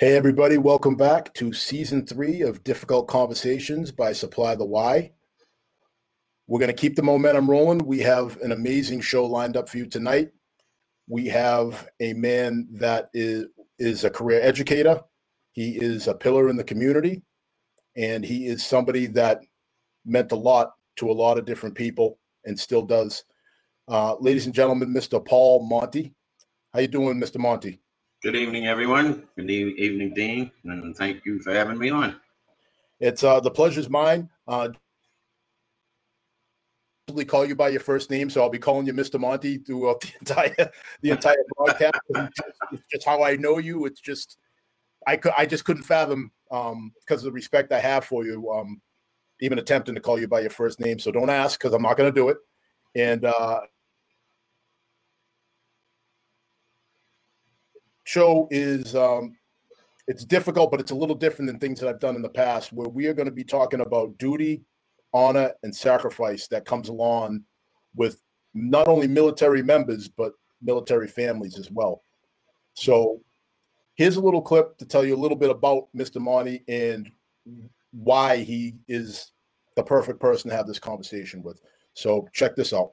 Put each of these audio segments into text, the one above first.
Hey, everybody, welcome back to season three of Difficult Conversations by Supply the Why. We're going to keep the momentum rolling. We have an amazing show lined up for you tonight. We have a man that is, is a career educator, he is a pillar in the community, and he is somebody that meant a lot to a lot of different people and still does. Uh, ladies and gentlemen, Mr. Paul Monty. How you doing, Mr. Monty? Good evening, everyone. Good evening, Dean, and thank you for having me on. It's uh, the pleasure's mine. Uh, call you by your first name, so I'll be calling you Mr. Monty throughout the entire the entire broadcast. it's just how I know you. It's just I could I just couldn't fathom um, because of the respect I have for you, um, even attempting to call you by your first name. So don't ask because I'm not going to do it. And uh, show is um, it's difficult, but it's a little different than things that I've done in the past, where we are going to be talking about duty, honor, and sacrifice that comes along with not only military members but military families as well. So here's a little clip to tell you a little bit about Mr. Monty and why he is the perfect person to have this conversation with. So check this out.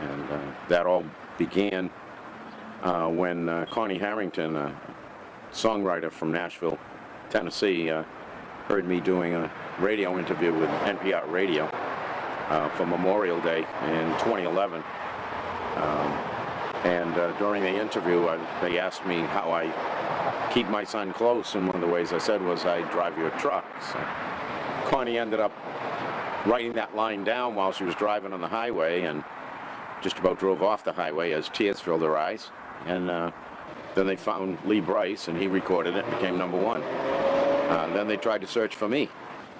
And uh, that all began uh, when uh, Connie Harrington, a songwriter from Nashville, Tennessee, uh, heard me doing a radio interview with NPR Radio uh, for Memorial Day in 2011. Um, and uh, during the interview, they asked me how I keep my son close, and one of the ways I said was I drive your truck. So Connie ended up writing that line down while she was driving on the highway, and just about drove off the highway as tears filled her eyes. And uh, then they found Lee Brice, and he recorded it and became number one. Uh, then they tried to search for me.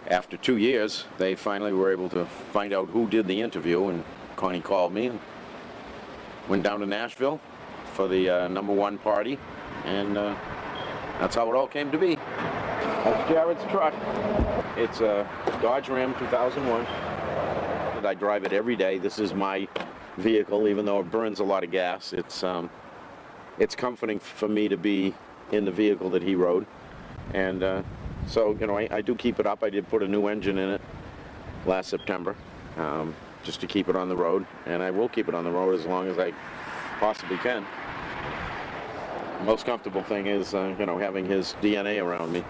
After two years, they finally were able to find out who did the interview, and Connie called me and went down to Nashville for the uh, number one party, and uh, that's how it all came to be. That's Jared's truck. It's a Dodge Ram 2001. I drive it every day. This is my vehicle, even though it burns a lot of gas. It's um, it's comforting for me to be in the vehicle that he rode, and uh, so you know I, I, do keep it up. I did put a new engine in it last September, um, just to keep it on the road, and I will keep it on the road as long as I possibly can. The most comfortable thing is uh, you know having his DNA around me.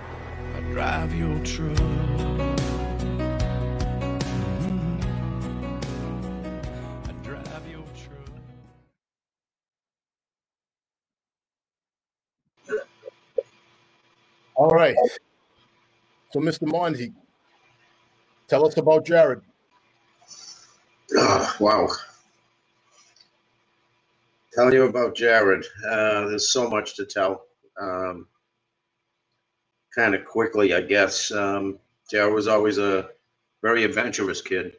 I drive your truck. All right. So, Mr. Monty, tell us about Jared. Oh, wow. Tell you about Jared. Uh, there's so much to tell. Um, kind of quickly, I guess. Um, Jared was always a very adventurous kid.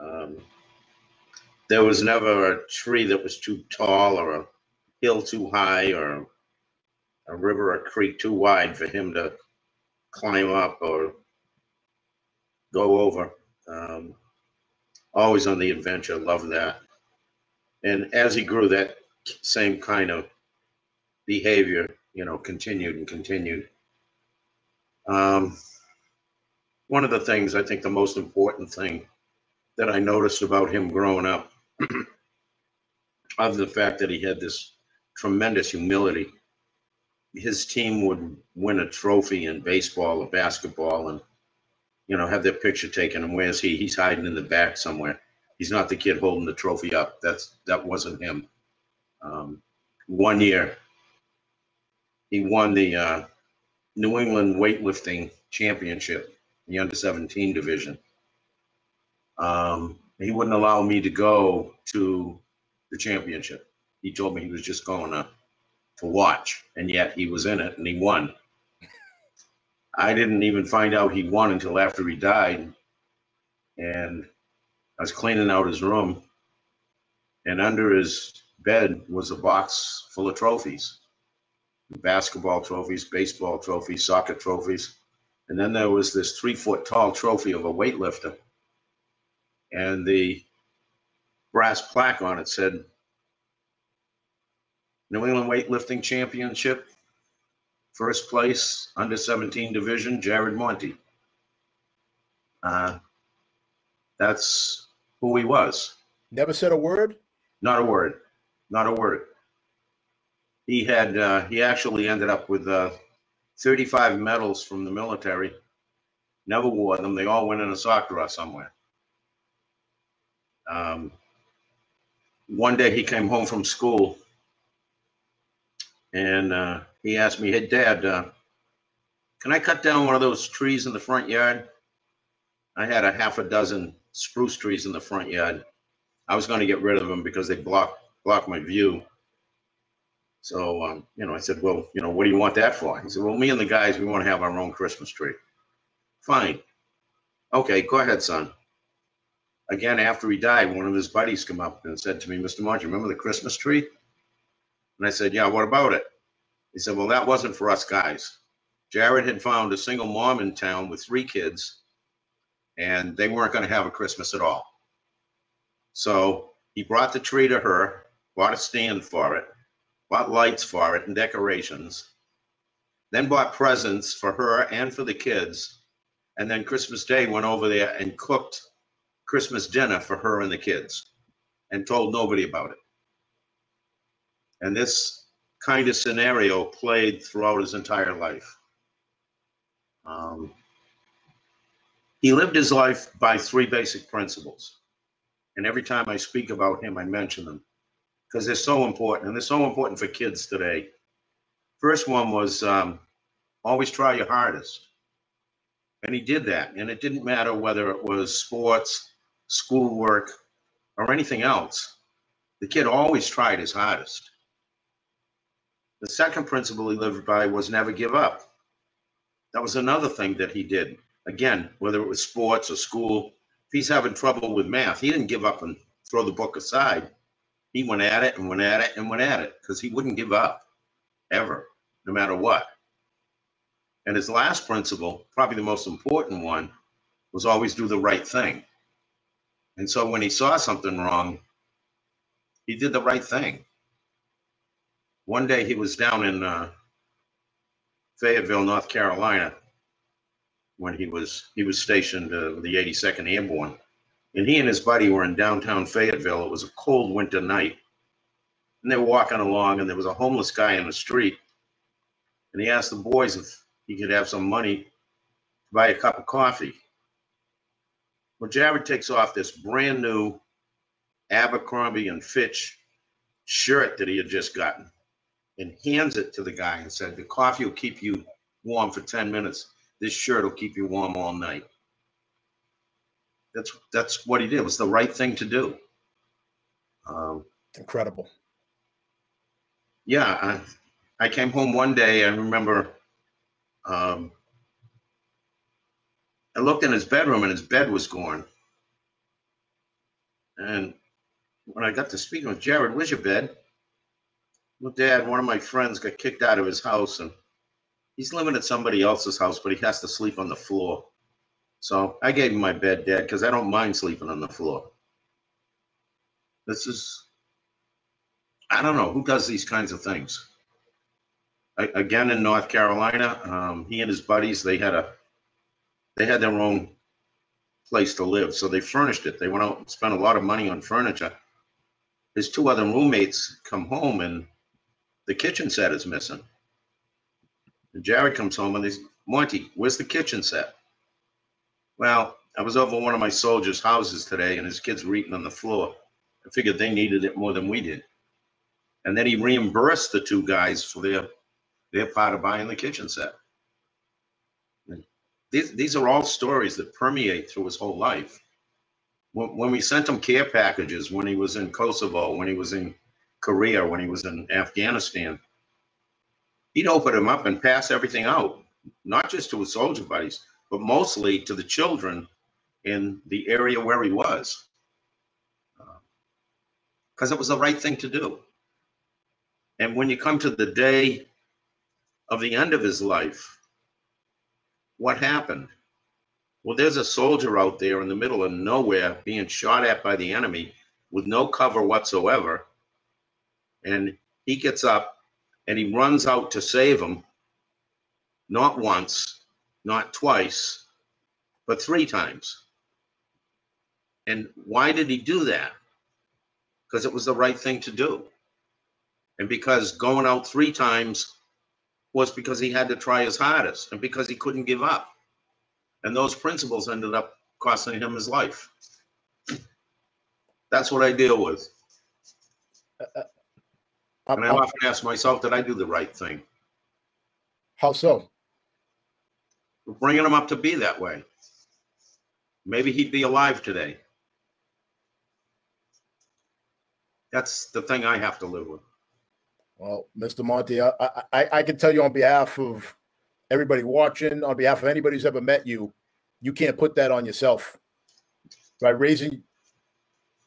Um, there was never a tree that was too tall or a hill too high or a river or creek too wide for him to climb up or go over. Um, always on the adventure, love that. And as he grew, that same kind of behavior, you know, continued and continued. Um, one of the things I think the most important thing that I noticed about him growing up, other than the fact that he had this tremendous humility his team would win a trophy in baseball or basketball and you know have their picture taken. And where's he? He's hiding in the back somewhere. He's not the kid holding the trophy up. That's that wasn't him. Um, one year he won the uh, new england weightlifting championship the under 17 division. Um, he wouldn't allow me to go to the championship. He told me he was just going to to watch, and yet he was in it and he won. I didn't even find out he won until after he died, and I was cleaning out his room, and under his bed was a box full of trophies basketball trophies, baseball trophies, soccer trophies. And then there was this three foot tall trophy of a weightlifter. And the brass plaque on it said, New England Weightlifting Championship, first place, under 17 division, Jared Monty. Uh, that's who he was. Never said a word? Not a word. Not a word. He had, uh, he actually ended up with uh, 35 medals from the military. Never wore them. They all went in a sock drawer somewhere. Um, one day he came home from school and uh, he asked me, Hey, Dad, uh, can I cut down one of those trees in the front yard? I had a half a dozen spruce trees in the front yard. I was going to get rid of them because they block block my view. So, um, you know, I said, well, you know, what do you want that for? He said, well, me and the guys, we want to have our own Christmas tree. Fine. Okay, go ahead, son. Again, after he died, one of his buddies come up and said to me, Mr. Monty, remember the Christmas tree? And I said, yeah, what about it? He said, well, that wasn't for us guys. Jared had found a single mom in town with three kids, and they weren't going to have a Christmas at all. So he brought the tree to her, bought a stand for it, bought lights for it and decorations, then bought presents for her and for the kids. And then Christmas Day went over there and cooked Christmas dinner for her and the kids and told nobody about it. And this kind of scenario played throughout his entire life. Um, he lived his life by three basic principles. And every time I speak about him, I mention them because they're so important and they're so important for kids today. First one was um, always try your hardest. And he did that. And it didn't matter whether it was sports, schoolwork, or anything else. The kid always tried his hardest. The second principle he lived by was never give up. That was another thing that he did. Again, whether it was sports or school, if he's having trouble with math, he didn't give up and throw the book aside. He went at it and went at it and went at it because he wouldn't give up ever, no matter what. And his last principle, probably the most important one, was always do the right thing. And so when he saw something wrong, he did the right thing. One day he was down in uh, Fayetteville, North Carolina, when he was he was stationed uh, with the 82nd Airborne, and he and his buddy were in downtown Fayetteville. It was a cold winter night, and they were walking along, and there was a homeless guy in the street, and he asked the boys if he could have some money to buy a cup of coffee. Well, Jared takes off this brand new Abercrombie and Fitch shirt that he had just gotten and hands it to the guy and said, The coffee will keep you warm for 10 minutes. This shirt will keep you warm all night. That's that's what he did. It was the right thing to do. Um, Incredible. yeah, I, I came home one day. I remember um, I looked in his bedroom and his bed was gone. And when I got to speaking with Jared, where's your bed? Well, Dad, one of my friends got kicked out of his house and he's living at somebody else's house, but he has to sleep on the floor. So I gave him my bed, Dad, because I don't mind sleeping on the floor. This is, I don't know who does these kinds of things. I, again, in North Carolina, um, he and his buddies they had a they had their own place to live, so they furnished it. They went out and spent a lot of money on furniture. His two other roommates come home and the kitchen set is missing. And Jared comes home and he's Monty, where's the kitchen set? Well, I was over one of my soldiers' houses today and his kids were eating on the floor. I figured they needed it more than we did. And then he reimbursed the two guys for their their part of buying the kitchen set. These, these are all stories that permeate through his whole life. when, when we sent him care packages, when he was in Kosovo, when he was in Korea, when he was in Afghanistan, he'd open them up and pass everything out, not just to his soldier buddies, but mostly to the children in the area where he was. Uh, because it was the right thing to do. And when you come to the day of the end of his life, what happened? Well, there's a soldier out there in the middle of nowhere being shot at by the enemy with no cover whatsoever. And he gets up and he runs out to save him, not once, not twice, but three times. And why did he do that? Because it was the right thing to do. And because going out three times was because he had to try his hardest and because he couldn't give up. And those principles ended up costing him his life. That's what I deal with. Uh, uh, And I often ask myself, did I do the right thing? How so? Bringing him up to be that way. Maybe he'd be alive today. That's the thing I have to live with. Well, Mr. Monty, I, I, I can tell you on behalf of everybody watching, on behalf of anybody who's ever met you, you can't put that on yourself. By raising,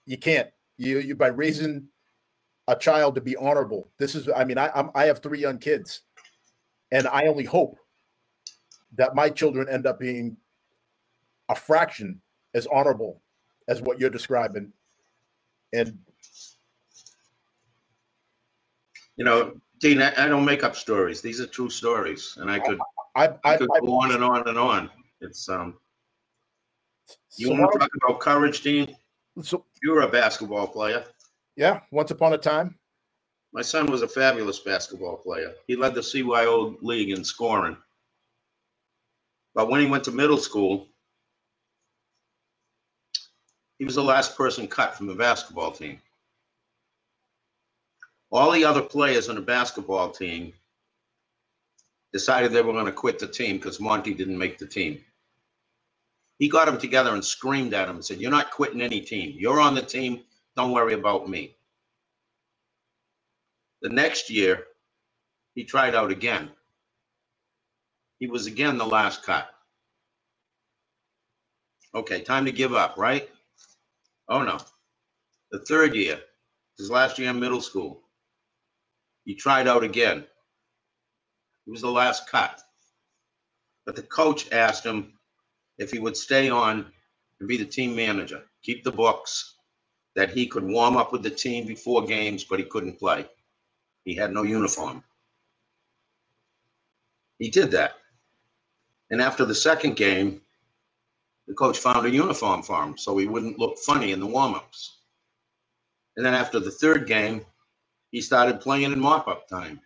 you can't. You, you by raising a child to be honorable. This is, I mean, I, I'm, I have three young kids, and I only hope that my children end up being a fraction as honorable as what you're describing. And You know, Dean, I, I don't make up stories. These are true stories, and I could, I, I, I could go on and on and on. It's um. You so want to talk about courage, Dean? so You're a basketball player. Yeah, once upon a time. My son was a fabulous basketball player. He led the CYO league in scoring. But when he went to middle school, he was the last person cut from the basketball team. All the other players on the basketball team decided they were going to quit the team because Monty didn't make the team. He got them together and screamed at him and said, You're not quitting any team. You're on the team. Don't worry about me. The next year, he tried out again. He was again the last cut. Okay, time to give up, right? Oh no. The third year, his last year in middle school, he tried out again. He was the last cut. But the coach asked him if he would stay on and be the team manager, keep the books, that he could warm up with the team before games, but he couldn't play. He had no uniform. He did that. And after the second game, the coach found a uniform for him so he wouldn't look funny in the warm-ups. And then after the third game, he started playing in mop-up time.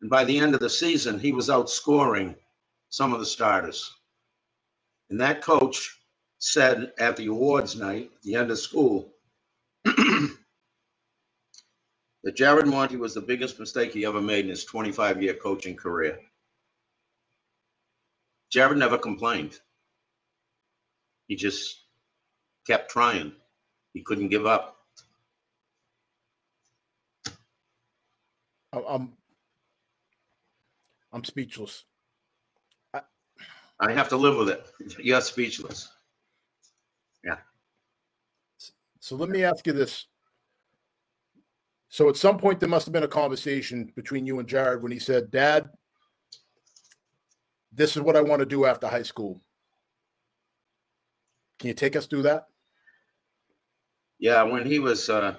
And by the end of the season, he was outscoring some of the starters. And that coach said at the awards night, the end of school, that Jared Monty was the biggest mistake he ever made in his 25 year coaching career. Jared never complained. He just kept trying. He couldn't give up. I- I'm I'm speechless. I have to live with it. You're speechless. So let me ask you this. So at some point there must have been a conversation between you and Jared when he said, "Dad, this is what I want to do after high school." Can you take us through that? Yeah, when he was uh,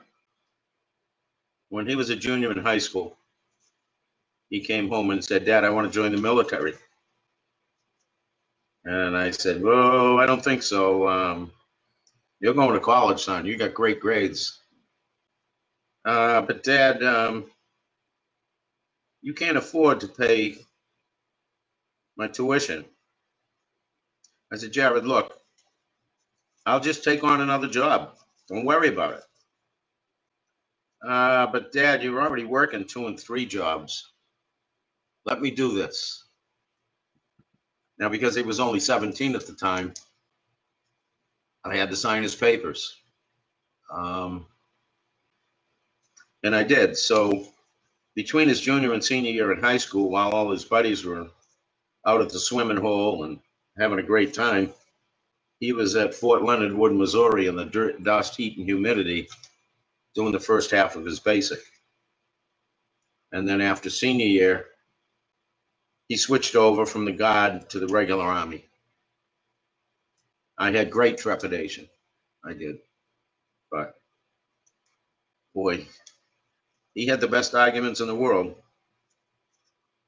when he was a junior in high school, he came home and said, "Dad, I want to join the military." And I said, "Well, I don't think so. Um, you're going to college, son. You got great grades." Uh, but Dad, um, you can't afford to pay my tuition. I said, Jared, look, I'll just take on another job. Don't worry about it. Uh, but Dad, you're already working two and three jobs. Let me do this. Now, because he was only 17 at the time, I had to sign his papers. Um, and I did. So between his junior and senior year in high school, while all his buddies were out at the swimming hole and having a great time, he was at Fort Leonard Wood, Missouri in the dirt, dust, heat, and humidity doing the first half of his basic. And then after senior year, he switched over from the guard to the regular army. I had great trepidation. I did. But boy, he had the best arguments in the world.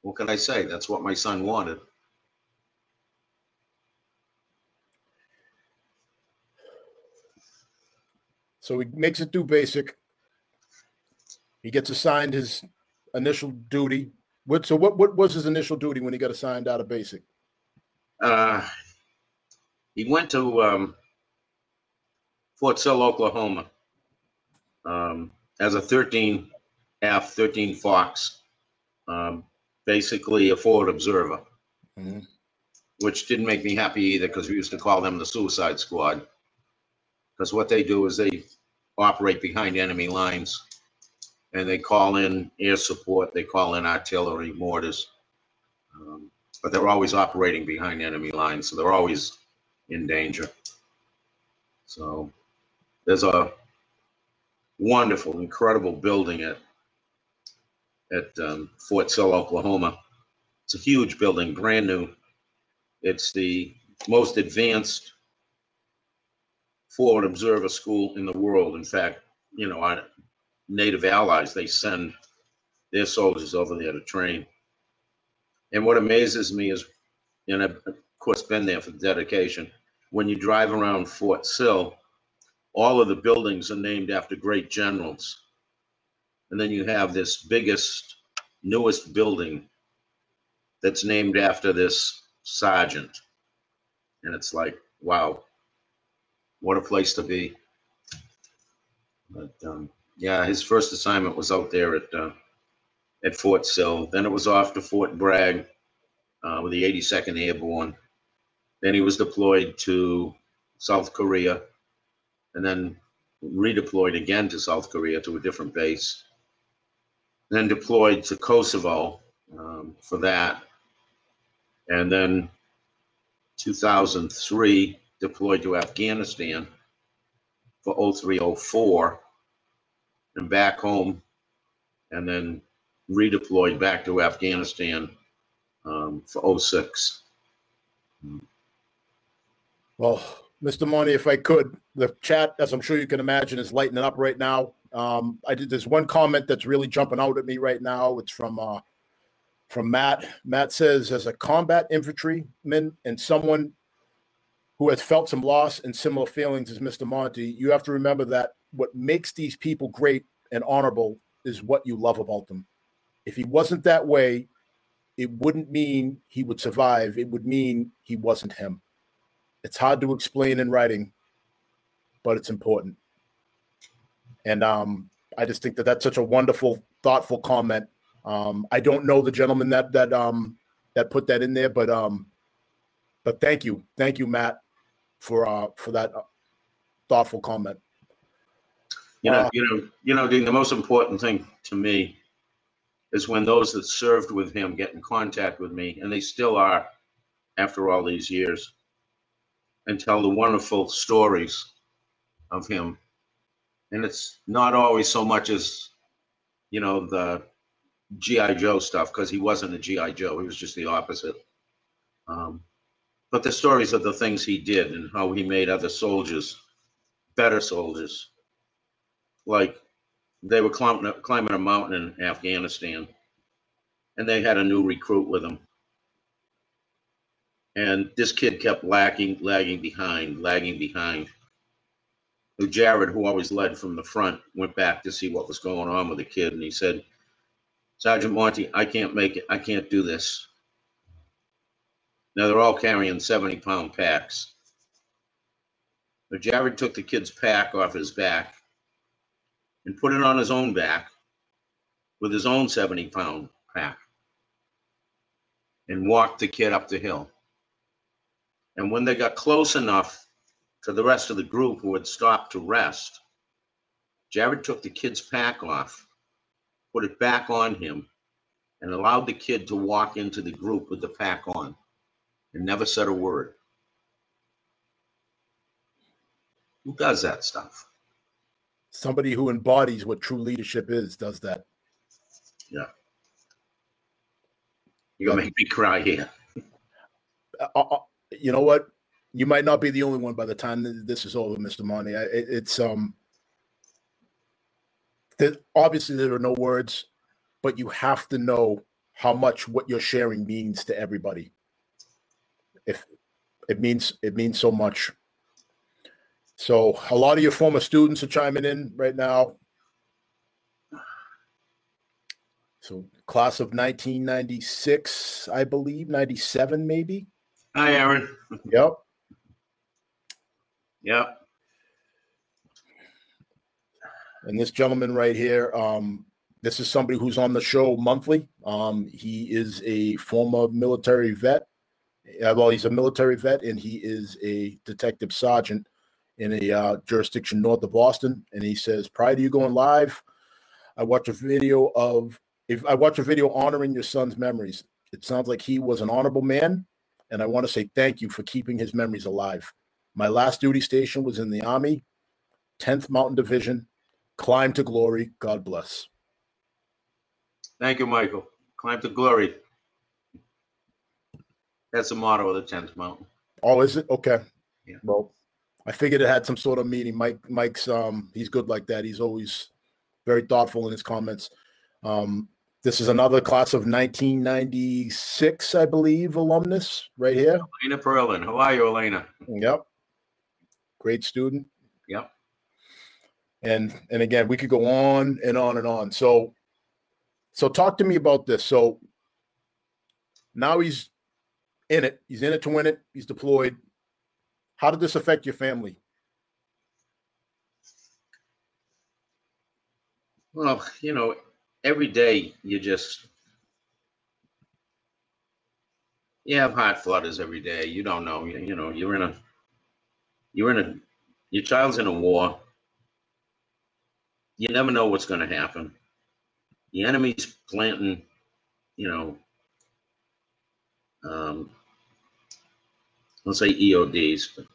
What can I say? That's what my son wanted. So he makes it through basic. He gets assigned his initial duty. What so what what was his initial duty when he got assigned out of basic? Uh, he went to um, Fort Sill, Oklahoma, um, as a 13 F, 13 Fox, um, basically a forward observer, Mhm. which didn't make me happy either because we used to call them the Suicide Squad. Because what they do is they operate behind enemy lines and they call in air support, they call in artillery, mortars. Um, but they're always operating behind enemy lines, so they're always in danger. So there's a wonderful, incredible building at at um, Fort Sill, Oklahoma. It's a huge building, brand new. It's the most advanced forward observer school in the world. In fact, you know, our NATO allies, they send their soldiers over there to train. And what amazes me is, and I've course been there for the dedication, when you drive around Fort Sill, all of the buildings are named after great generals. And then you have this biggest, newest building that's named after this sergeant. And it's like, wow, what a place to be. But um, yeah, his first assignment was out there at uh, at Fort Sill. Then it was off to Fort Bragg uh, with the 82nd Airborne. Then he was deployed to South Korea, and then redeployed again to South Korea to a different base. Then deployed to Kosovo um, for that, and then 2003 deployed to Afghanistan for 0304 and back home and then redeployed back to Afghanistan um, for 06. Well, Mr. Monty, if I could, the chat, as I'm sure you can imagine, is lighting up right now. Um, I did. There's one comment that's really jumping out at me right now. It's from uh, from Matt. Matt says, as a combat infantryman and someone who has felt some loss and similar feelings as Mr. Monty, you have to remember that what makes these people great and honorable is what you love about them. If he wasn't that way, it wouldn't mean he would survive. It would mean he wasn't him. It's hard to explain in writing, but it's important. And um, I just think that that's such a wonderful, thoughtful comment. Um, I don't know the gentleman that that um, that put that in there, but um, but thank you, thank you, Matt, for uh, for that uh, thoughtful comment. You know, Uh, you know, you know, Dean, the most important thing to me is when those that served with him get in contact with me, and they still are after all these years, and tell the wonderful stories of him. And it's not always so much as, you know, the G.I. Joe stuff, because he wasn't a G.I. Joe. He was just the opposite. Um, but the stories of the things he did and how he made other soldiers better soldiers. Like they were climbing, climbing a mountain in Afghanistan and they had a new recruit with them. And this kid kept lagging, lagging behind, lagging behind. Jared, who always led from the front, went back to see what was going on with the kid, and he said, Sergeant Monty, I can't make it. I can't do this. Now they're all carrying 70 pound packs. But Jared took the kid's pack off his back and put it on his own back with his own 70 pound pack and walked the kid up the hill. And when they got close enough to the rest of the group who had stopped to rest. Jared took the kid's pack off, put it back on him, and allowed the kid to walk into the group with the pack on and never said a word. Who does that stuff? Somebody who embodies what true leadership is does that. Yeah. You're gonna make me cry here. Uh, uh, uh, You know what? You might not be the only one by the time this is over, Mr. Monty. It, it's um. That obviously there are no words, but you have to know how much what you're sharing means to everybody. If it means it means so much. So a lot of your former students are chiming in right now. So class of 1996, I believe, 97 maybe. Hi, Aaron. Yep. Yep. And this gentleman right here, um, this is somebody who's on the show monthly. Um, he is a former military vet. Uh, well, he's a military vet and he is a detective sergeant in a uh, jurisdiction north of Boston. And he says, prior to you going live, I watched a video of if I watch a video honoring your son's memories. It sounds like he was an honorable man, and I want to say thank you for keeping his memories alive. My last duty station was in the Army, 10th Mountain Division. Climb to glory. God bless. Thank you, Michael. Climb to glory. That's the motto of the 10th Mountain. Oh, is it? Okay. Yeah. Well, I figured it had some sort of meaning. Mike, Mike's um, he's good like that. He's always very thoughtful in his comments. Um, this is another class of 1996, I believe, alumnus right here. Elena Perlin. How are you, Elena? Yep. Great student. Yep. And and again, we could go on and on and on. So so talk to me about this. So now he's in it. He's in it to win it. He's deployed. How did this affect your family? Well, you know, every day you just you have hot flutters every day. You don't know. You, you know, you're in a you're in a your child's in a war. You never know what's going to happen. The enemy's planting, you know, um, let's say EODs, but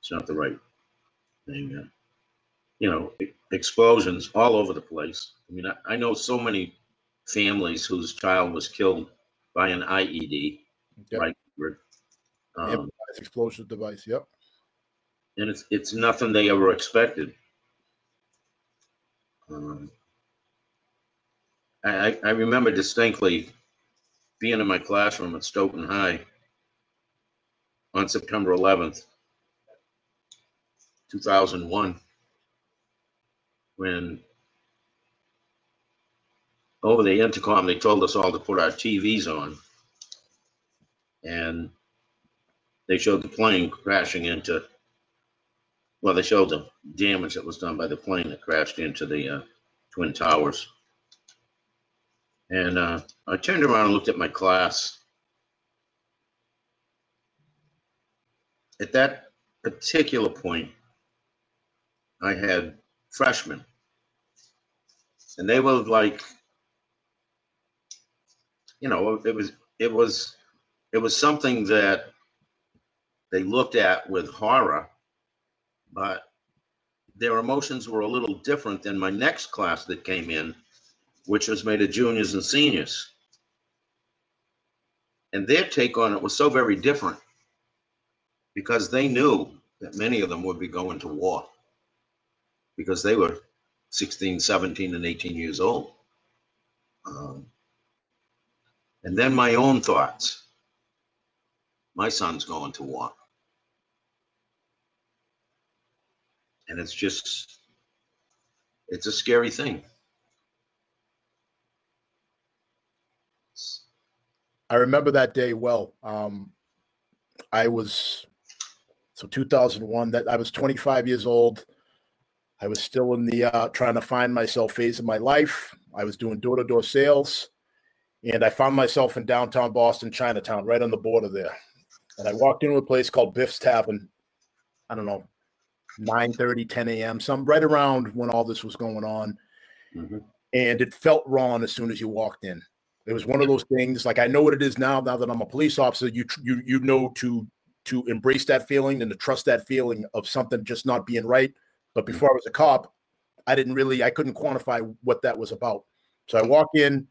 it's not the right thing. You know, explosions all over the place. I mean, I, I know so many families whose child was killed by an IED, Yep. right? Um, explosive device. Yep. and it's it's nothing they ever expected. Um, I, I I remember distinctly being in my classroom at Stoughton High on September 11th, 2001, when over the intercom they told us all to put our TVs on, and they showed the plane crashing into well, they showed the damage that was done by the plane that crashed into the uh, Twin Towers. And uh, I turned around and looked at my class. At that particular point, I had freshmen. And they were like, you know, it was, it was, it was something that they looked at with horror but their emotions were a little different than my next class that came in, which was made of juniors and seniors. And their take on it was so very different because they knew that many of them would be going to war because they were 16, 17, and 18 years old. Um, and then my own thoughts. My son's going to war. and it's just it's a scary thing I remember that day well. Um, I was so 2001. That I was 25 years old. I was still in the uh, trying to find myself phase of my life. I was doing door to door sales, and I found myself in downtown Boston, Chinatown, right on the border there. And I walked into a place called Biff's Tavern, I don't know, 9 30, 10 a.m., some right around when all this was going on. Mhm. And it felt wrong as soon as you walked in. It was one of those things like I know what it is now, now that I'm a police officer, you you you know to to embrace that feeling and to trust that feeling of something just not being right. But before I was a cop, I didn't really I couldn't quantify what that was about. So I walk in,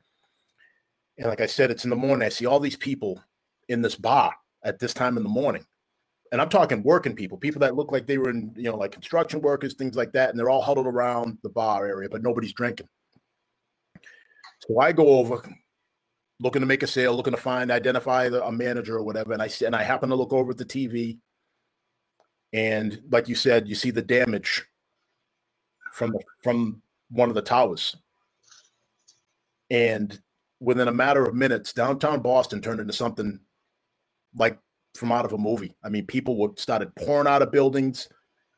and like I said, it's in the morning. I see all these people in this bar at this time in the morning. And I'm talking working people, people that look like they were in, you know, like construction workers, things like that. And they're all huddled around the bar area, but nobody's drinking. So I go over looking to make a sale, looking to find, identify a manager or whatever. And I and I happen to look over at the TV. And like you said, you see the damage from the, from one of the towers. And within a matter of minutes, downtown Boston turned into something like from out of a movie. I mean, people would started pouring out of buildings,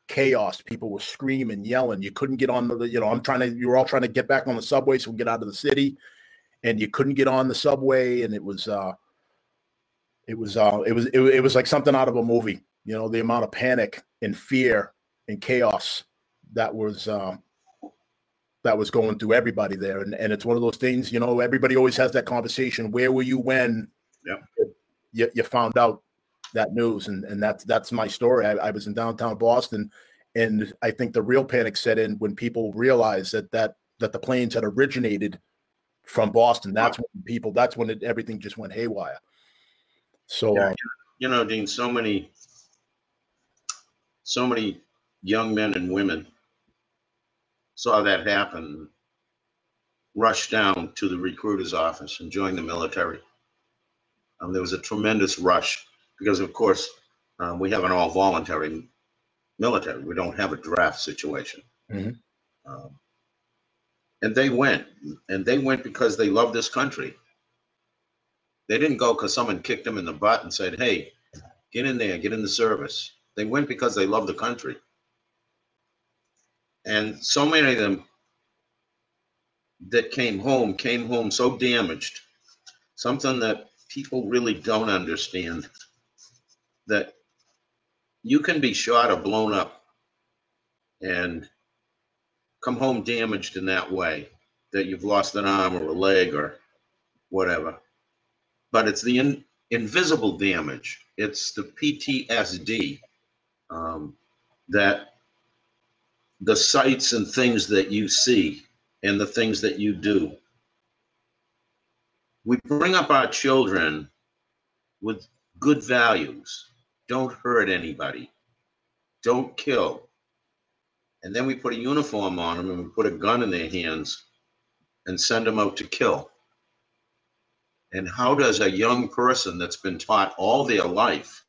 chaos. People were screaming, yelling. You couldn't get on the, you know, I'm trying to, you were all trying to get back on the subway so we get out of the city, and you couldn't get on the subway, and it was, uh, it was, uh, it was, it, it was like something out of a movie. You know, the amount of panic and fear and chaos that was, uh, that was going through everybody there, and and it's one of those things. You know, everybody always has that conversation. Where were you when? Yep. You, you found out that news and and that's that's my story I, I was in downtown boston and i think the real panic set in when people realized that that that the planes had originated from boston that's when people that's when it, everything just went haywire so Yeah. uh, You know, Dean, so many, so many young men and women saw that happen, rushed down to the recruiter's office and joined the military. Um, there was a tremendous rush because, of course, um, we have an all voluntary military. We don't have a draft situation. Mhm. Um, and they went, and they went because they love this country. They didn't go because someone kicked them in the butt and said, hey, get in there, get in the service. They went because they love the country. And so many of them that came home came home so damaged, something that people really don't understand. That you can be shot or blown up and come home damaged in that way. That you've lost an arm or a leg or whatever. But it's the in, invisible damage. It's the PTSD um, that the sights and things that you see and the things that you do. We bring up our children with good values. Don't hurt anybody. Don't kill. And then we put a uniform on them and we put a gun in their hands and send them out to kill. And how does a young person that's been taught all their life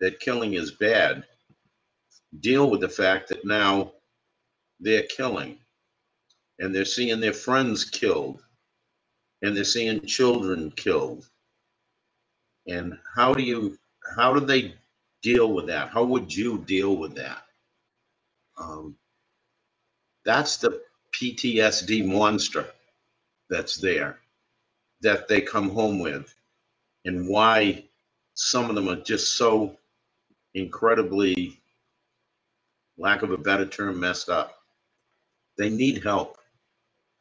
that killing is bad deal with the fact that now they're killing and they're seeing their friends killed and they're seeing children killed? And how do you, how do they deal with that? How would you deal with that? Um, that's the PTSD monster that's there that they come home with and why some of them are just so incredibly lack of a better term messed up. They need help.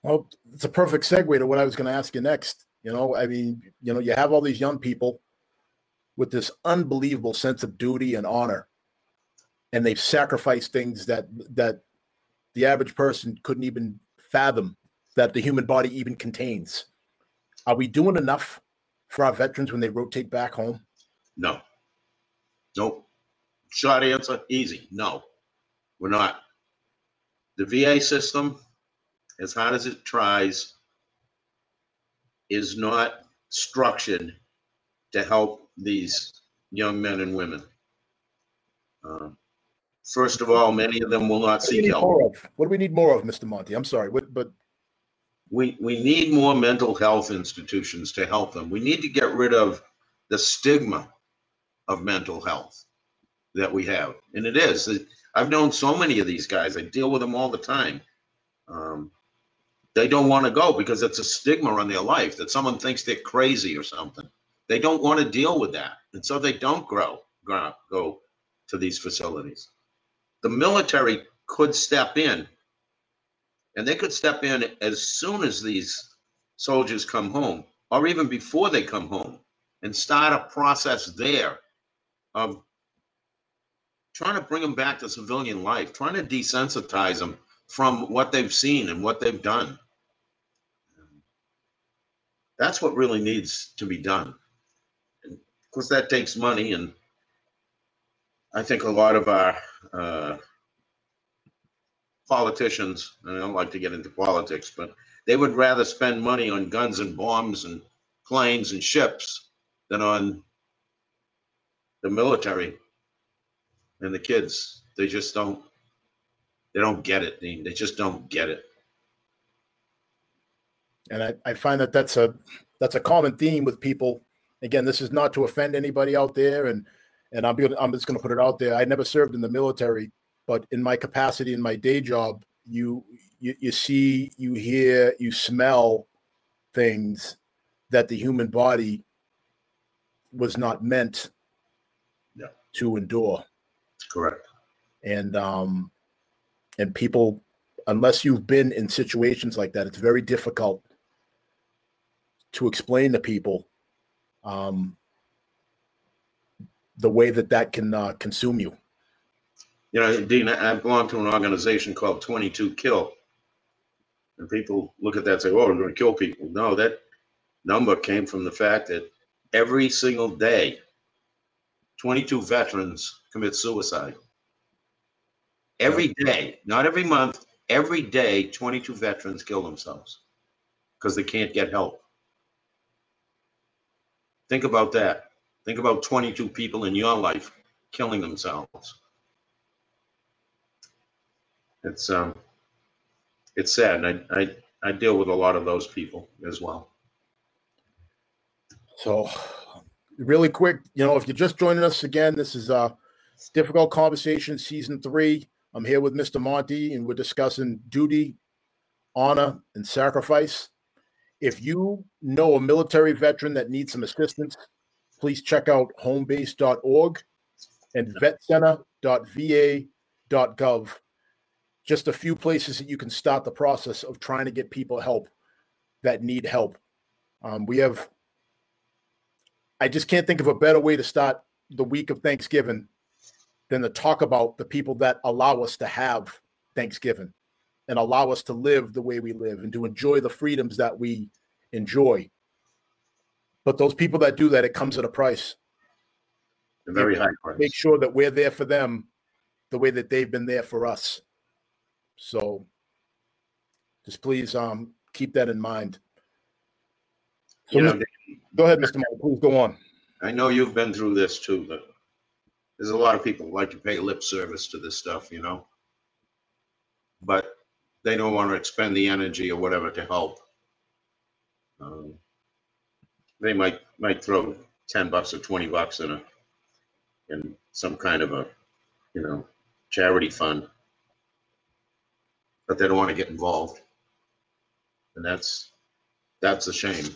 Well it's a perfect segue to what i was going to ask you next you know? I mean you know you have all these young people with this unbelievable sense of duty and honor and they've sacrificed things that that the average person couldn't even fathom that the human body even contains. Are we doing enough for our veterans when they rotate back home? no. Nope. Short answer easy. No we're not the va system as hard as it tries is not structured to help these young men and women uh, first of all many of them will not seek help? What do we need more of, Mr. Monty? I'm sorry, what, but we we need more mental health institutions to help them. We need to get rid of the stigma of mental health that we have, and it is. I've known so many of these guys. I deal with them all the time. Um, they don't want to go because it's a stigma on their life that someone thinks they're crazy or something. They don't want to deal with that, and so they don't grow, grow go to these facilities. The military could step in, and they could step in as soon as these soldiers come home, or even before they come home, and start a process there of trying to bring them back to civilian life, trying to desensitize them from what they've seen and what they've done. That's what really needs to be done. And of course, that takes money, and I think a lot of our uh, politicians, and I don't like to get into politics, but they would rather spend money on guns and bombs and planes and ships than on the military and the kids. They just don't. They don't get it, Dean. They just don't get it. And I, I find that that's a that's a common theme with people. Again, this is not to offend anybody out there, and and I'm gonna, I'm just going to put it out there. I never served in the military, but in my capacity in my day job, you you, you see, you hear, you smell things that the human body was not meant Yeah. to endure Correct. and um and people unless you've been in situations like that it's very difficult to explain to people um the way that that can uh, consume you You know, Dean, I belong to an organization called 22 Kill. And people look at that and say, oh, we're going to kill people. No, that number came from the fact that every single day, 22 veterans commit suicide. Every day, not every month, every day, 22 veterans kill themselves because they can't get help. Think about that. Think about 22 people in your life killing themselves. It's um, it's sad. And I, I I deal with a lot of those people as well. So, really quick, you know, if you're just joining us again, this is a difficult conversation, season three. I'm here with Mr. Monty, and we're discussing duty, honor, and sacrifice. If you know a military veteran that needs some assistance, please check out homebase.org and vetcenter.va.gov. Just a few places that you can start the process of trying to get people help that need help. Um, we have I just can't think of a better way to start the week of Thanksgiving than to talk about the people that allow us to have Thanksgiving and allow us to live the way we live and to enjoy the freedoms that we enjoy. But those people that do that, it comes at a price. A very high price. Make sure that we're there for them the way that they've been there for us. So just please um, keep that in mind. So You know, go ahead, Mr. Moore. Please go on. I know you've been through this too, but there's a lot of people who like to pay lip service to this stuff, you know? But they don't want to expend the energy or whatever to help. Um, They might, might throw ten bucks or twenty bucks in a, in some kind of a, you know, charity fund. But they don't want to get involved. And that's, that's a shame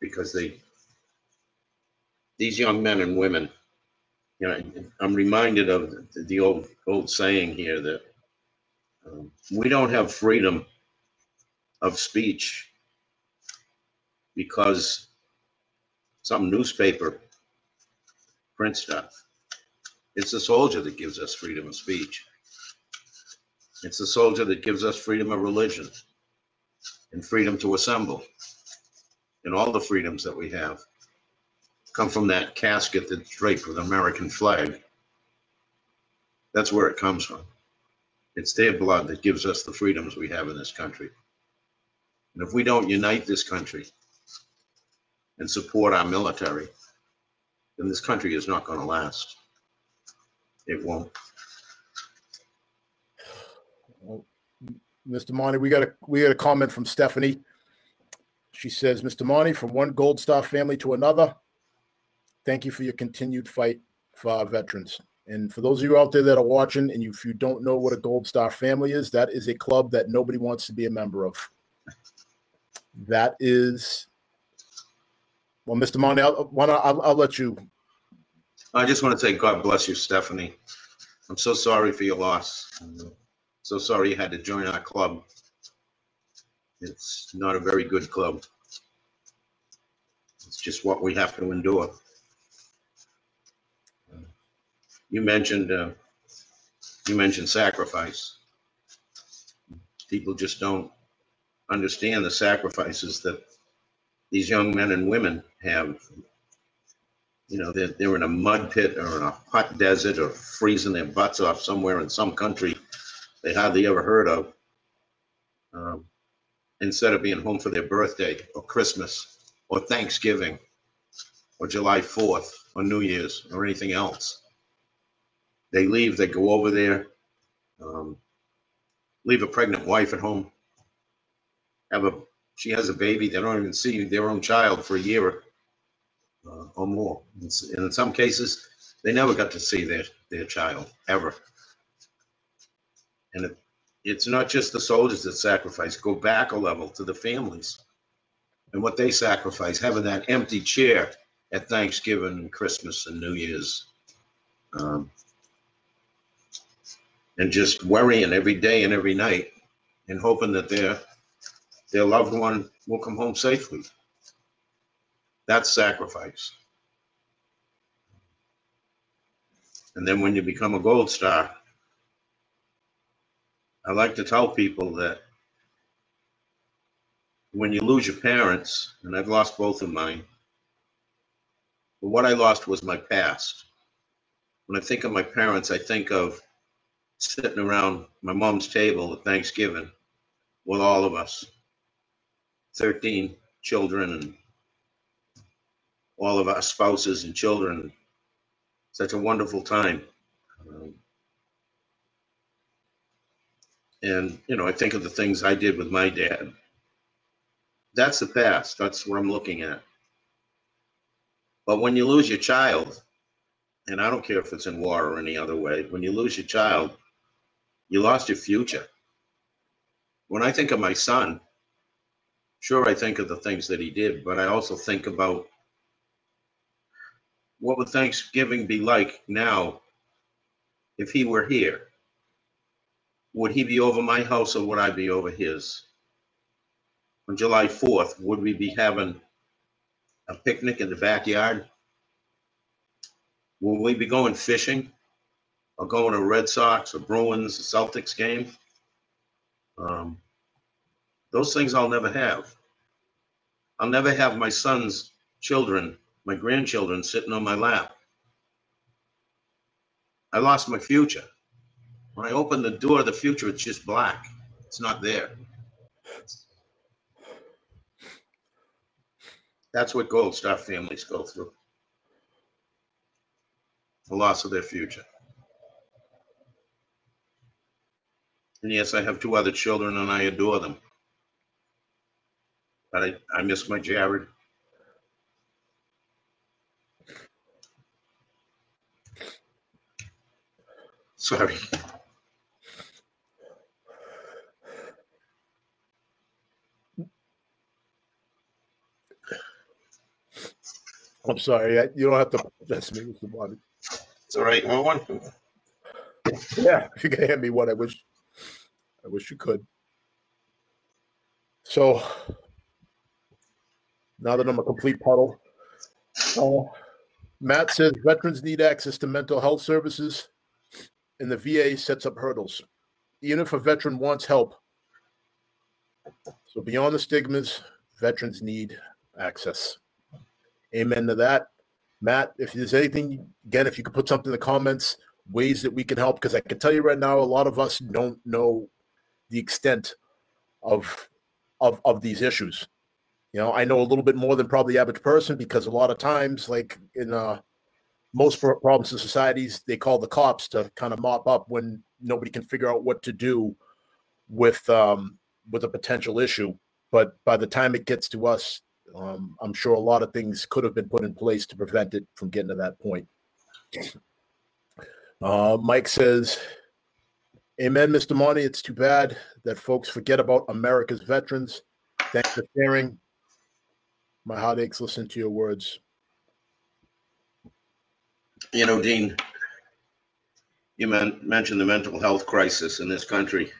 because they, these young men and women, you know, I'm reminded of the, old old saying here that um, we don't have freedom of speech because some newspaper prints stuff. It's the soldier that gives us freedom of speech. It's the soldier that gives us freedom of religion and freedom to assemble and all the freedoms that we have come from that casket that's draped with an American flag. That's where it comes from. It's their blood that gives us the freedoms we have in this country. And if we don't unite this country and support our military, then this country is not going to last. It won't. Mr. Monty, we got a we got a comment from Stephanie. She says, Mr. Monty, from one Gold Star family to another, thank you for your continued fight for our veterans. And for those of you out there that are watching, and if you don't know what a Gold Star family is, that is a club that nobody wants to be a member of. That is, well, Mr. Monty, I'll, I'll, I'll let you I just want to say God bless you, Stephanie. I'm so sorry for your loss. I'm So sorry you had to join our club. It's not a very good club. It's just what we have to endure. You mentioned, uh, you mentioned sacrifice. People just don't understand the sacrifices that these young men and women have. You know, they're, they're in a mud pit or in a hot desert or freezing their butts off somewhere in some country they hardly ever heard of. Um, instead of being home for their birthday or Christmas or Thanksgiving or July 4th or New Year's or anything else. They leave, they go over there, um, leave a pregnant wife at home, have a, she has a baby, they don't even see their own child for a year uh, or more. And in some cases, they never got to see their, their child ever. And it, it's not just the soldiers that sacrifice, go back a level to the families and what they sacrifice, having that empty chair at Thanksgiving Christmas and New Year's. Um, and just worrying every day and every night and hoping that their their loved one will come home safely. That's sacrifice. And then when you become a gold star, I like to tell people that when you lose your parents, and I've lost both of mine, but what I lost was my past. When I think of my parents, I think of sitting around my mom's table at Thanksgiving with all of us 13 children and all of our spouses and children. Such a wonderful time. Um, and, you know, I think of the things I did with my dad. That's the past. That's what I'm looking at. But when you lose your child, and I don't care if it's in war or any other way, when you lose your child, you lost your future. When I think of my son, sure, I think of the things that he did, but I also think about what would Thanksgiving be like now if he were here? Would he be over my house or would I be over his? On July 4th, would we be having a picnic in the backyard? Will we be going fishing or going to Red Sox or Bruins, Celtics game? Um, those things I'll never have. I'll never have my son's children, my grandchildren sitting on my lap. I lost my future. When I open the door of the future, it's just black. It's not there. That's what Gold Star families go through. The loss of their future. And yes, I have two other children and I adore them. But I, I miss my Jared. Sorry. I'm sorry. I- You don't have to. That's me, Mr. Bobby. It's all right. One, Yeah, if you can hand me one, I wish. I wish you could. So now that I'm a complete puddle, Matt says veterans need access to mental health services, and the VA sets up hurdles, even if a veteran wants help. So beyond the stigmas, veterans need access. Amen to that. Matt, if there's anything, again, if you could put something in the comments, ways that we can help, because I can tell you right now, a lot of us don't know the extent of of of these issues. You know, I know a little bit more than probably the average person because a lot of times, like in uh, most problems in societies, they call the cops to kind of mop up when nobody can figure out what to do with um, with a potential issue. But by the time it gets to us, um, I'm sure a lot of things could have been put in place to prevent it from getting to that point. Uh, Mike says, Amen, Mr. Monty. It's too bad that folks forget about America's veterans. Thanks for sharing. My heart aches listening to your words. You know, Dean, you men- mentioned the mental health crisis in this country.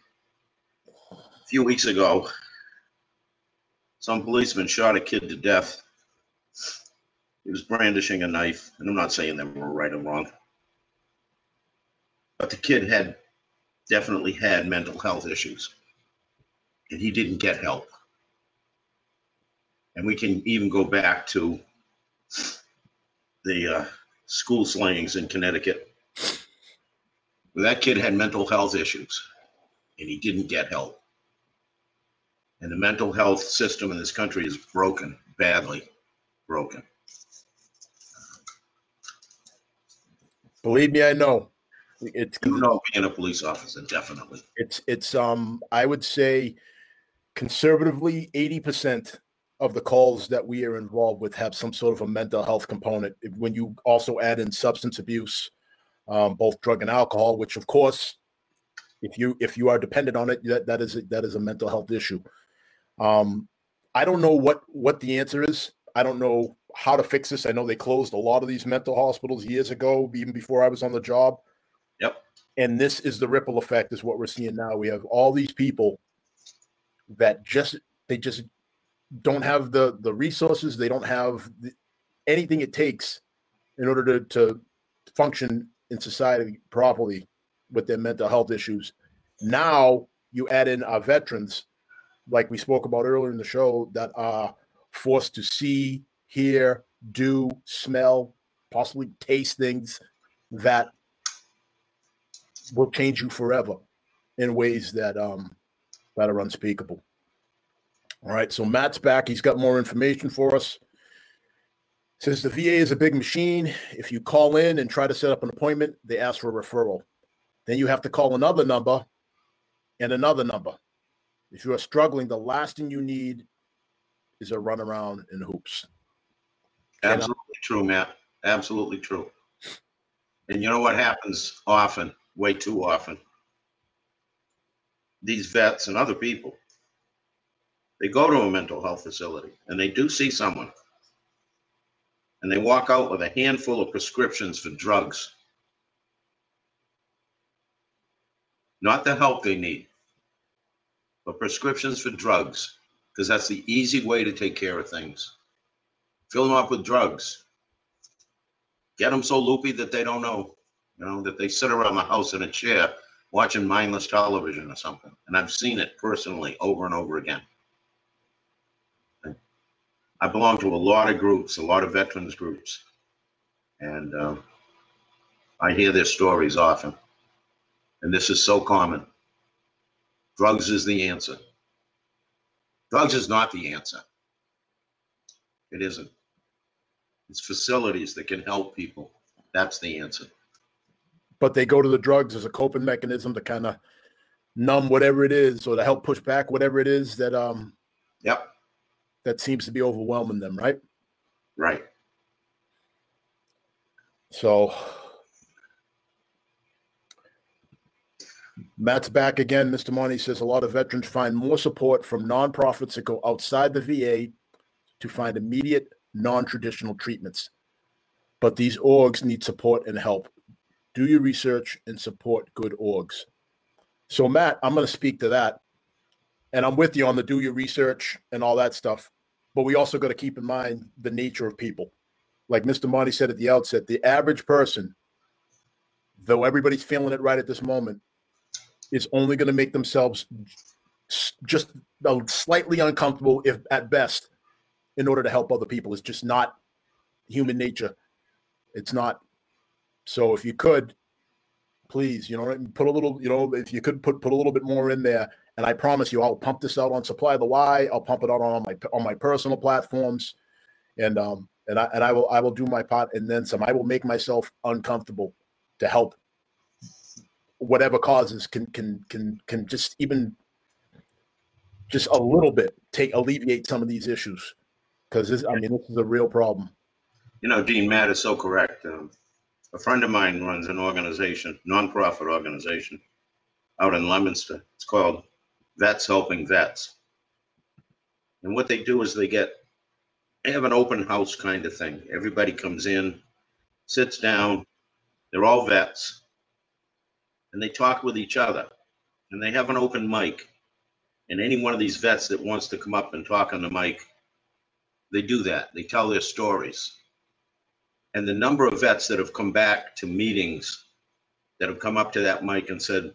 A few weeks ago, some policeman shot a kid to death. He was brandishing a knife, and I'm not saying they were right or wrong. But the kid had definitely had mental health issues, and he didn't get help. And we can even go back to the uh, school slayings in Connecticut. That kid had mental health issues, and he didn't get help. And the mental health system in this country is broken, badly broken. Believe me, I know. It's You know, being a police officer, definitely. it's it's um I would say conservatively 80% of the calls that we are involved with have some sort of a mental health component. When you also add in substance abuse, um, both drug and alcohol, which of course, if you if you are dependent on it, that that is a, that is a mental health issue. Um, I don't know what what the answer is. I don't know how to fix this. I know they closed a lot of these mental hospitals years ago, even before I was on the job. Yep. And this is the ripple effect, is what we're seeing now. We have all these people that just they just don't have the the resources. They don't have the, anything it takes in order to to function in society properly with their mental health issues. Now you add in our veterans, like we spoke about earlier in the show, that are forced to see, hear, do, smell, possibly taste things that will change you forever in ways that um that are unspeakable. All right, so Matt's back. He's got more information for us. Says the VA is a big machine. If you call in and try to set up an appointment, they ask for a referral. Then you have to call another number and another number. If you are struggling, the last thing you need is a runaround in hoops. Absolutely true, Matt. Absolutely true. And you know what happens often, way too often? These vets and other people, they go to a mental health facility and they do see someone. And they walk out with a handful of prescriptions for drugs. Not the help they need, but prescriptions for drugs, because that's the easy way to take care of things. Fill them up with drugs. Get them so loopy that they don't know, you know, that they sit around the house in a chair watching mindless television or something. And I've seen it personally over and over again. I belong to a lot of groups, a lot of veterans groups. And um, I hear their stories often. And this is so common. Drugs is the answer. Drugs is not the answer. It isn't. It's facilities that can help people. That's the answer. But they go to the drugs as a coping mechanism to kind of numb whatever it is or to help push back whatever it is that um Yep, that seems to be overwhelming them, right? right. So Matt's back again. Mr. Monty says a lot of veterans find more support from nonprofits that go outside the VA to find immediate non-traditional treatments. But these orgs need support and help. Do your research and support good orgs. So Matt, I'm going to speak to that. And I'm with you on the do your research and all that stuff. But we also got to keep in mind the nature of people like Mr. Monty said at the outset, the average person, though everybody's feeling it right at this moment, is only going to make themselves just slightly uncomfortable, if at best, in order to help other people. It's just not human nature. It's not. So if you could, please, you know, put a little, you know, if you could put put a little bit more in there, and I promise you, I'll pump this out on Supply the Y. I'll pump it out on my on my personal platforms, and um, and I and I will I will do my part and then some. I will make myself uncomfortable to help whatever causes can can can can just even just a little bit take alleviate some of these issues because this I mean this is a real problem. You know, Dean Matt is so correct. Um, a friend of mine runs an organization, nonprofit organization, out in Leominster. It's called Vets Helping Vets. And what they do is they get, they have an open house kind of thing. Everybody comes in, sits down, They're all vets. And they talk with each other. And they have an open mic. And any one of these vets that wants to come up and talk on the mic, they do that. They tell their stories. And the number of vets that have come back to meetings that have come up to that mic and said,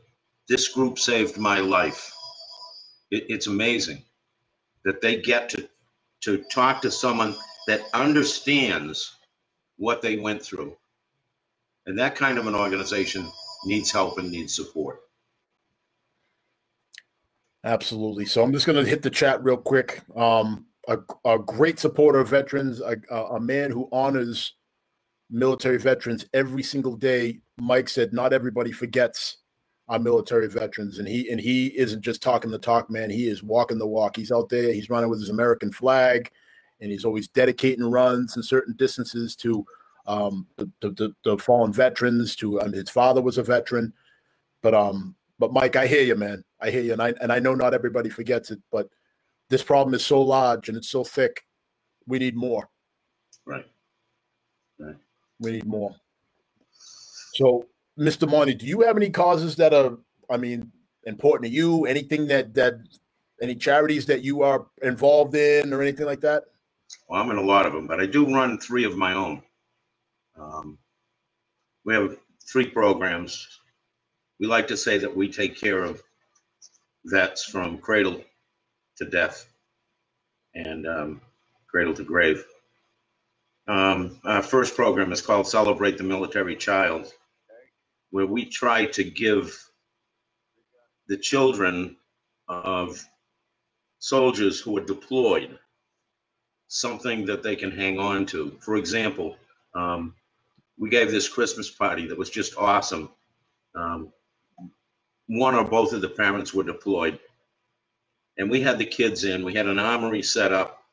This group saved my life. It, it's amazing that they get to, to talk to someone that understands what they went through. And that kind of an organization needs help and needs support. Absolutely. So I'm just going to hit the chat real quick. Um, a, a great supporter of veterans, a, a man who honors military veterans every single day. Mike said, "Not everybody forgets our military veterans," and he and he isn't just talking the talk, man. He is walking the walk. He's out there. He's running with his American flag, and he's always dedicating runs and certain distances to um, the, the, the fallen veterans. To um, his father was a veteran, but um, but Mike, I hear you, man. I hear you, and I and I know not everybody forgets it, but this problem is so large and it's so thick. We need more. Right. Right. We need more. So, Mr. Monty, do you have any causes that are, I mean, important to you? Anything that that any charities that you are involved in or anything like that? Well, I'm in a lot of them, but I do run three of my own. Um, we have three programs. We like to say that we take care of vets from cradle to death and um, cradle to grave. Um, our first program is called Celebrate the Military Child, where we try to give the children of soldiers who are deployed something that they can hang on to. For example, um, we gave this Christmas party that was just awesome. Um, one or both of the parents were deployed, and we had the kids in. We had an armory set up,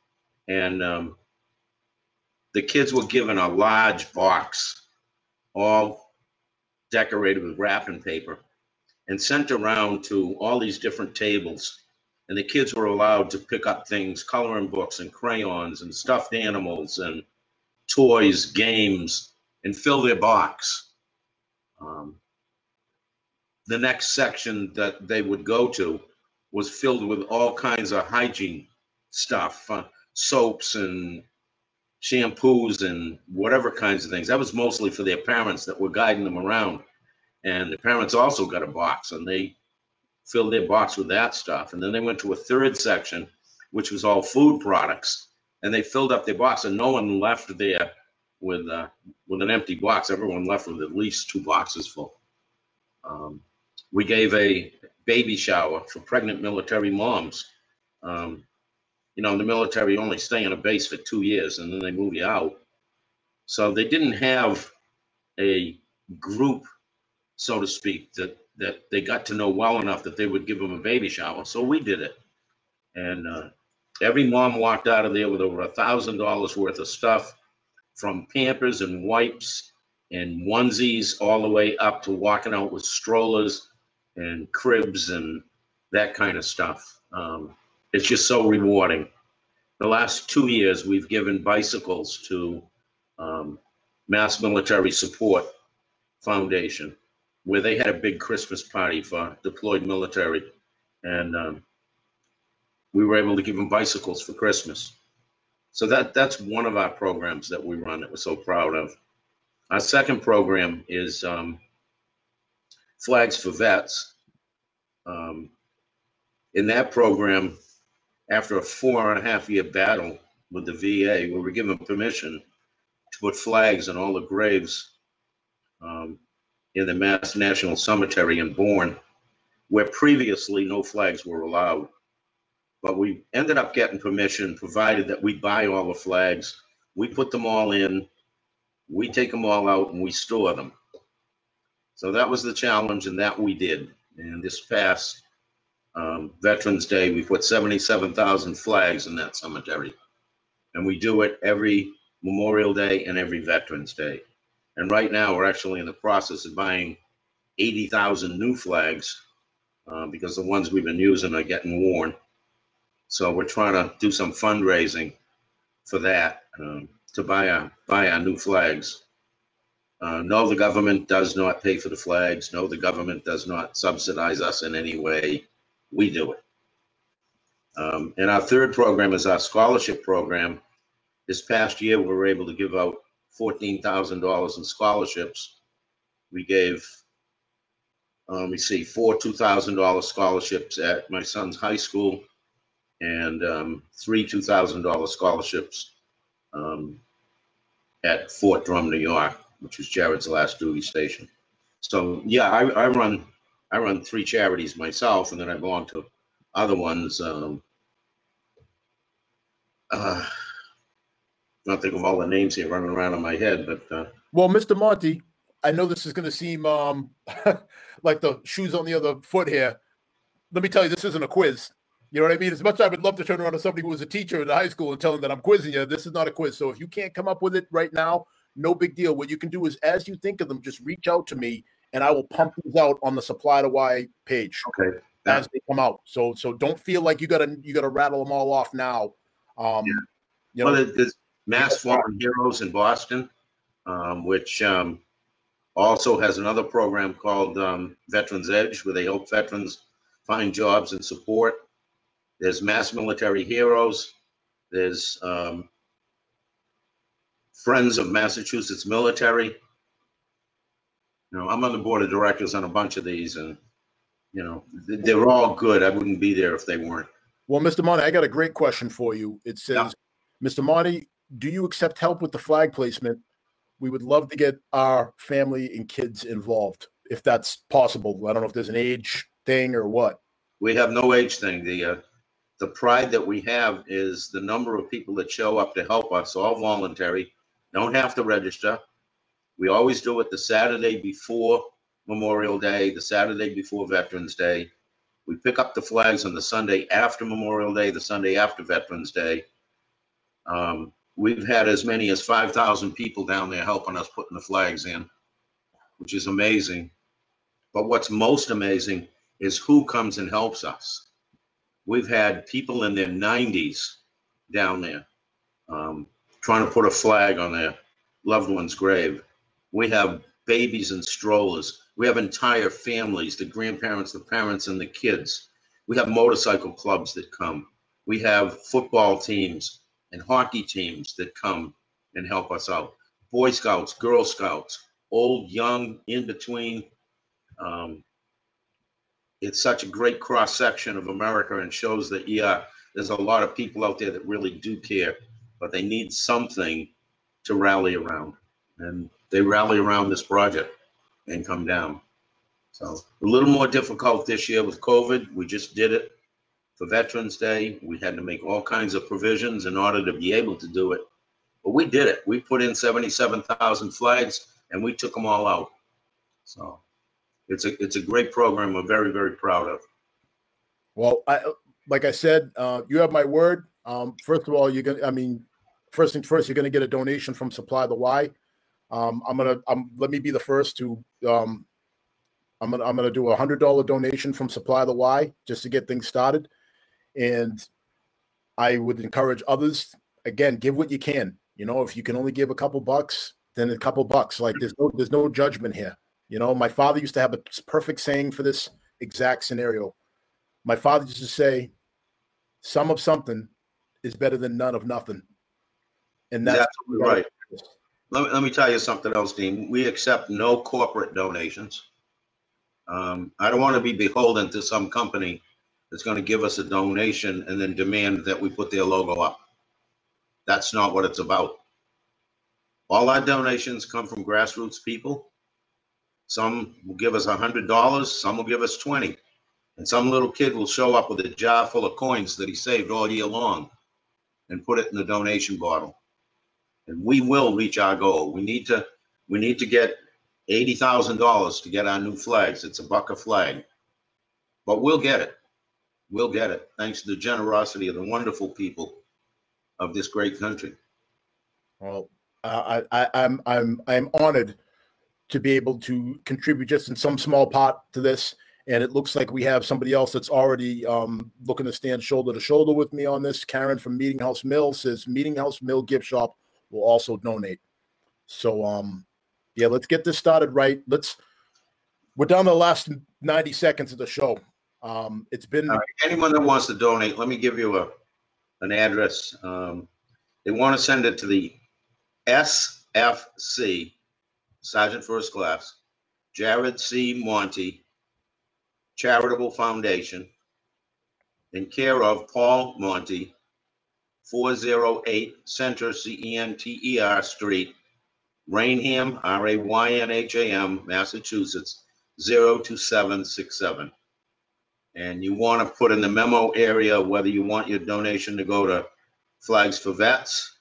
and um, the kids were given a large box, all decorated with wrapping paper, and sent around to all these different tables. And the kids were allowed to pick up things, coloring books and crayons and stuffed animals and toys, games, and fill their box. Um, the next section that they would go to was filled with all kinds of hygiene stuff, uh, soaps and shampoos and whatever kinds of things. That was mostly for their parents that were guiding them around. And the parents also got a box and they filled their box with that stuff. And then they went to a third section, which was all food products. And they filled up their box and no one left there with uh, with an empty box. Everyone left with at least two boxes full. Um, we gave a baby shower for pregnant military moms. Um, you know, in the military, you only stay in a base for two years and then they move you out. So they didn't have a group, so to speak, that that they got to know well enough that they would give them a baby shower. So we did it, and uh, every mom walked out of there with over a thousand dollars worth of stuff, from Pampers and wipes and onesies all the way up to walking out with strollers and cribs and that kind of stuff. Um, it's just so rewarding. The last two years, we've given bicycles to um, Mass Military Support Foundation, where they had a big Christmas party for deployed military, and um, we were able to give them bicycles for Christmas. So that that's one of our programs that we run that we're so proud of. Our second program is um, Flags for Vets. Um, in that program, after a four and a half year battle with the VA, we were given permission to put flags on all the graves um, in the Mass National Cemetery in Bourne, where previously no flags were allowed. But we ended up getting permission, provided that we buy all the flags, we put them all in, we take them all out, and we store them. So that was the challenge, and that we did. And this past um, Veterans Day, we put 77,000 flags in that cemetery. And we do it every Memorial Day and every Veterans Day. And right now, we're actually in the process of buying 80,000 new flags uh, because the ones we've been using are getting worn. So we're trying to do some fundraising for that um, to buy our buy our new flags. Uh, no, the government does not pay for the flags. No, the government does not subsidize us in any way. We do it. Um, and our third program is our scholarship program. This past year, we were able to give out $14,000 in scholarships. We gave, um, let me see, four $2,000 scholarships at my son's high school and um, three $2,000 scholarships um, at Fort Drum, New York, which was Jared's last duty station. So yeah, I, I run I run three charities myself, and then I belong to other ones. Um, uh, not think of all the names here running around in my head, but uh, Well, Mr. Monty, I know this is going to seem um, like the shoes on the other foot here. Let me tell you, this isn't a quiz. You know what I mean? As much as I would love to turn around to somebody who was a teacher in high school and tell them that I'm quizzing you, this is not a quiz. So if you can't come up with it right now, no big deal. What you can do is, as you think of them, just reach out to me, and I will pump these out on the Supply to Y page okay. as they come out. So so don't feel like you gotta you gotta rattle them all off now. Um, Yeah. you Well, know, there- there's Mass Fallen Heroes in Boston, um, which um, also has another program called um, Veterans Edge, where they help veterans find jobs and support. There's Mass Military Heroes. There's um, Friends of Massachusetts Military. You know, I'm on the board of directors on a bunch of these, and you know, they're all good. I wouldn't be there if they weren't. Well, Mr. Monty, I got a great question for you. It says, Mr. Monty, do you accept help with the flag placement? We would love to get our family and kids involved if that's possible. I don't know if there's an age thing or what. we have no age thing. The uh, the pride that we have is the number of people that show up to help us, all voluntary, don't have to register. We always do it the Saturday before Memorial Day, the Saturday before Veterans Day. We pick up the flags on the Sunday after Memorial Day, the Sunday after Veterans Day. Um, we've had as many as 5,000 people down there helping us putting the flags in, which is amazing. But what's most amazing is who comes and helps us. We've had people in their 90s down there um, trying to put a flag on their loved one's grave. We have babies in strollers. We have entire families, the grandparents, the parents, and the kids. We have motorcycle clubs that come. We have football teams and hockey teams that come and help us out. Boy Scouts, Girl Scouts, old, young, in between. Um, it's such a great cross section of America and shows that yeah, there's a lot of people out there that really do care, but they need something to rally around, and they rally around this project and come down. So a little more difficult this year with COVID. We just did it for Veterans Day. We had to make all kinds of provisions in order to be able to do it, but we did it. We put in 77,000 flags and we took them all out. So it's a it's a great program. We're very very proud of. Well, I like I said, uh, you have my word. Um, first of all, you're gonna. I mean, first things first, you're gonna get a donation from Supply the Y. Um, I'm gonna. I'm. Let me be the first to. Um, I'm gonna. I'm gonna do a hundred dollar donation from Supply the Y just to get things started, and I would encourage others. Again, give what you can. You know, if you can only give a couple bucks, then a couple bucks. Like there's no. There's no judgment here. You know, my father used to have a perfect saying for this exact scenario my father used to say, "Some of something is better than none of nothing," and that's Absolutely right. Let me, let me tell you something else, Dean. We accept no corporate donations. Um, I don't want to be beholden to some company that's going to give us a donation and then demand that we put their logo up. That's not what it's about. All our donations come from grassroots people. Some will give us a hundred dollars, some will give us twenty. And some little kid will show up with a jar full of coins that he saved all year long and put it in the donation bottle. And we will reach our goal. We need to, we need to get eighty thousand dollars to get our new flags. It's a buck a flag. But we'll get it. We'll get it, thanks to the generosity of the wonderful people of this great country. Well, I, I, I'm I'm I'm honored to be able to contribute just in some small part to this. And it looks like we have somebody else that's already um, looking to stand shoulder to shoulder with me on this. Karen from Meeting House Mill says Meeting House Mill Gift Shop will also donate. So, um, Yeah, let's get this started right. Let's. We're down to the last 90 seconds of the show. Um, it's been anyone that wants to donate, let me give you a, an address. Um, they want to send it to the SFC, Sergeant First Class, Jared C. Monty Charitable Foundation, in care of Paul Monty, 408 Center, C-E-N-T-E-R Street, Raynham, R-A-Y-N-H-A-M, Massachusetts, 02767. And you want to put in the memo area whether you want your donation to go to Flags for Vets,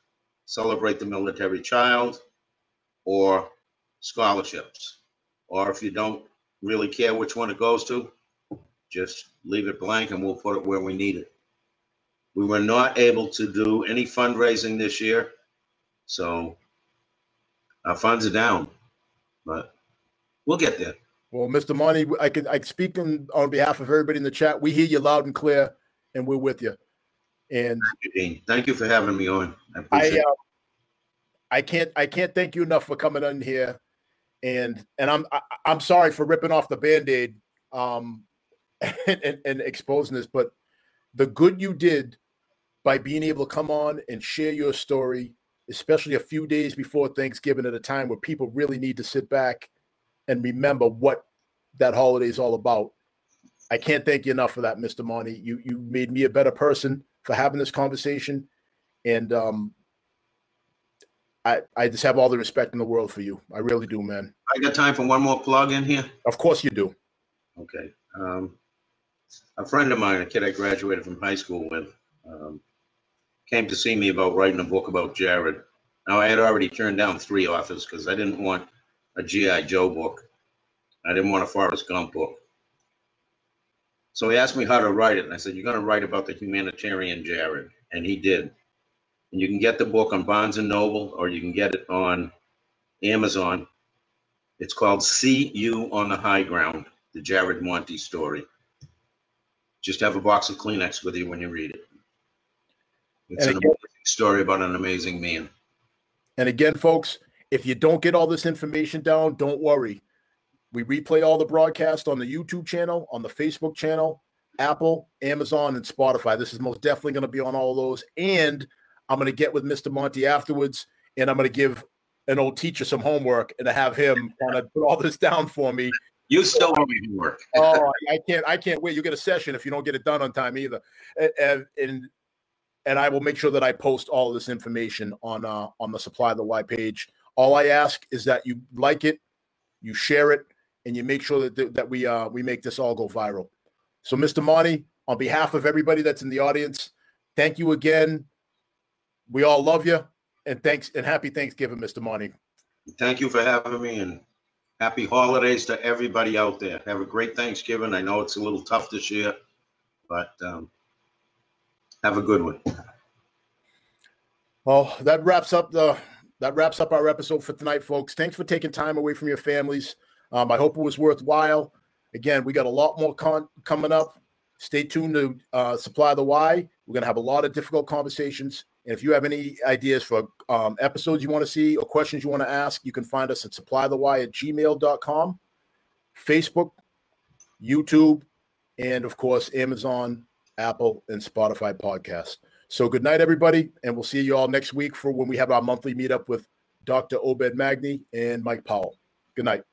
Celebrate the Military Child, or scholarships. Or if you don't really care which one it goes to, just leave it blank and we'll put it where we need it. We were not able to do any fundraising this year, so our funds are down, but we'll get there. well, Mr. Monty, I can I speak on, on behalf of everybody in the chat. We hear you loud and clear, and we're with you. And Dean, thank you for having me on. I I uh, I can't I can't thank you enough for coming in here, and and I'm I, I'm sorry for ripping off the band-aid um and, and, and exposing this, but the good you did by being able to come on and share your story, especially a few days before Thanksgiving at a time where people really need to sit back and remember what that holiday is all about. I can't thank you enough for that, Mr. Monty. You you made me a better person for having this conversation. And um I, I just have all the respect in the world for you. I really do, man. I got time for one more plug in here. Of course you do. Okay. Um, a friend of mine, a kid I graduated from high school with, um, came to see me about writing a book about Jared. Now, I had already turned down three authors because I didn't want a G.I. Joe book. I didn't want a Forrest Gump book. So he asked me how to write it. And I said, You're going to write about the humanitarian Jared. And he did. And you can get the book on Barnes and Noble or you can get it on Amazon. It's called See You on the High Ground, the Jared Monty story. Just have a box of Kleenex with you when you read it. It's And an again- amazing story about an amazing man. And again, folks, if you don't get all this information down, don't worry. We replay all the broadcast on the YouTube channel, on the Facebook channel, Apple, Amazon, and Spotify. This is most definitely going to be on all those. And I'm going to get with Mr. Monty afterwards, and I'm going to give an old teacher some homework and to have him kind of put all this down for me You still owe me work. oh, I I can't, I can't wait. You get a session if you don't get it done on time either. And, and, and I will make sure that I post all this information on uh, on the Supply the Y page. All I ask is that you like it, you share it, and you make sure that that we uh, we make this all go viral. So, Mr. Monty, on behalf of everybody that's in the audience, thank you again. We all love you, and thanks and happy Thanksgiving, Mr. Monty. Thank you for having me and happy holidays to everybody out there. Have a great Thanksgiving. I know it's a little tough this year, but um, have a good one. Well, that wraps up the that wraps up our episode for tonight, folks. Thanks for taking time away from your families. Um, I hope it was worthwhile. Again, we got a lot more con- coming up. Stay tuned to uh, Supply the Y. We're going to have a lot of difficult conversations. And if you have any ideas for um, episodes you want to see or questions you want to ask, you can find us at supplythey at gmail.com, Facebook, YouTube, and of course, Amazon, Apple, and Spotify podcast. So good night, everybody, and we'll see you all next week for when we have our monthly meetup with Dr. Obed Magni and Mike Powell. Good night.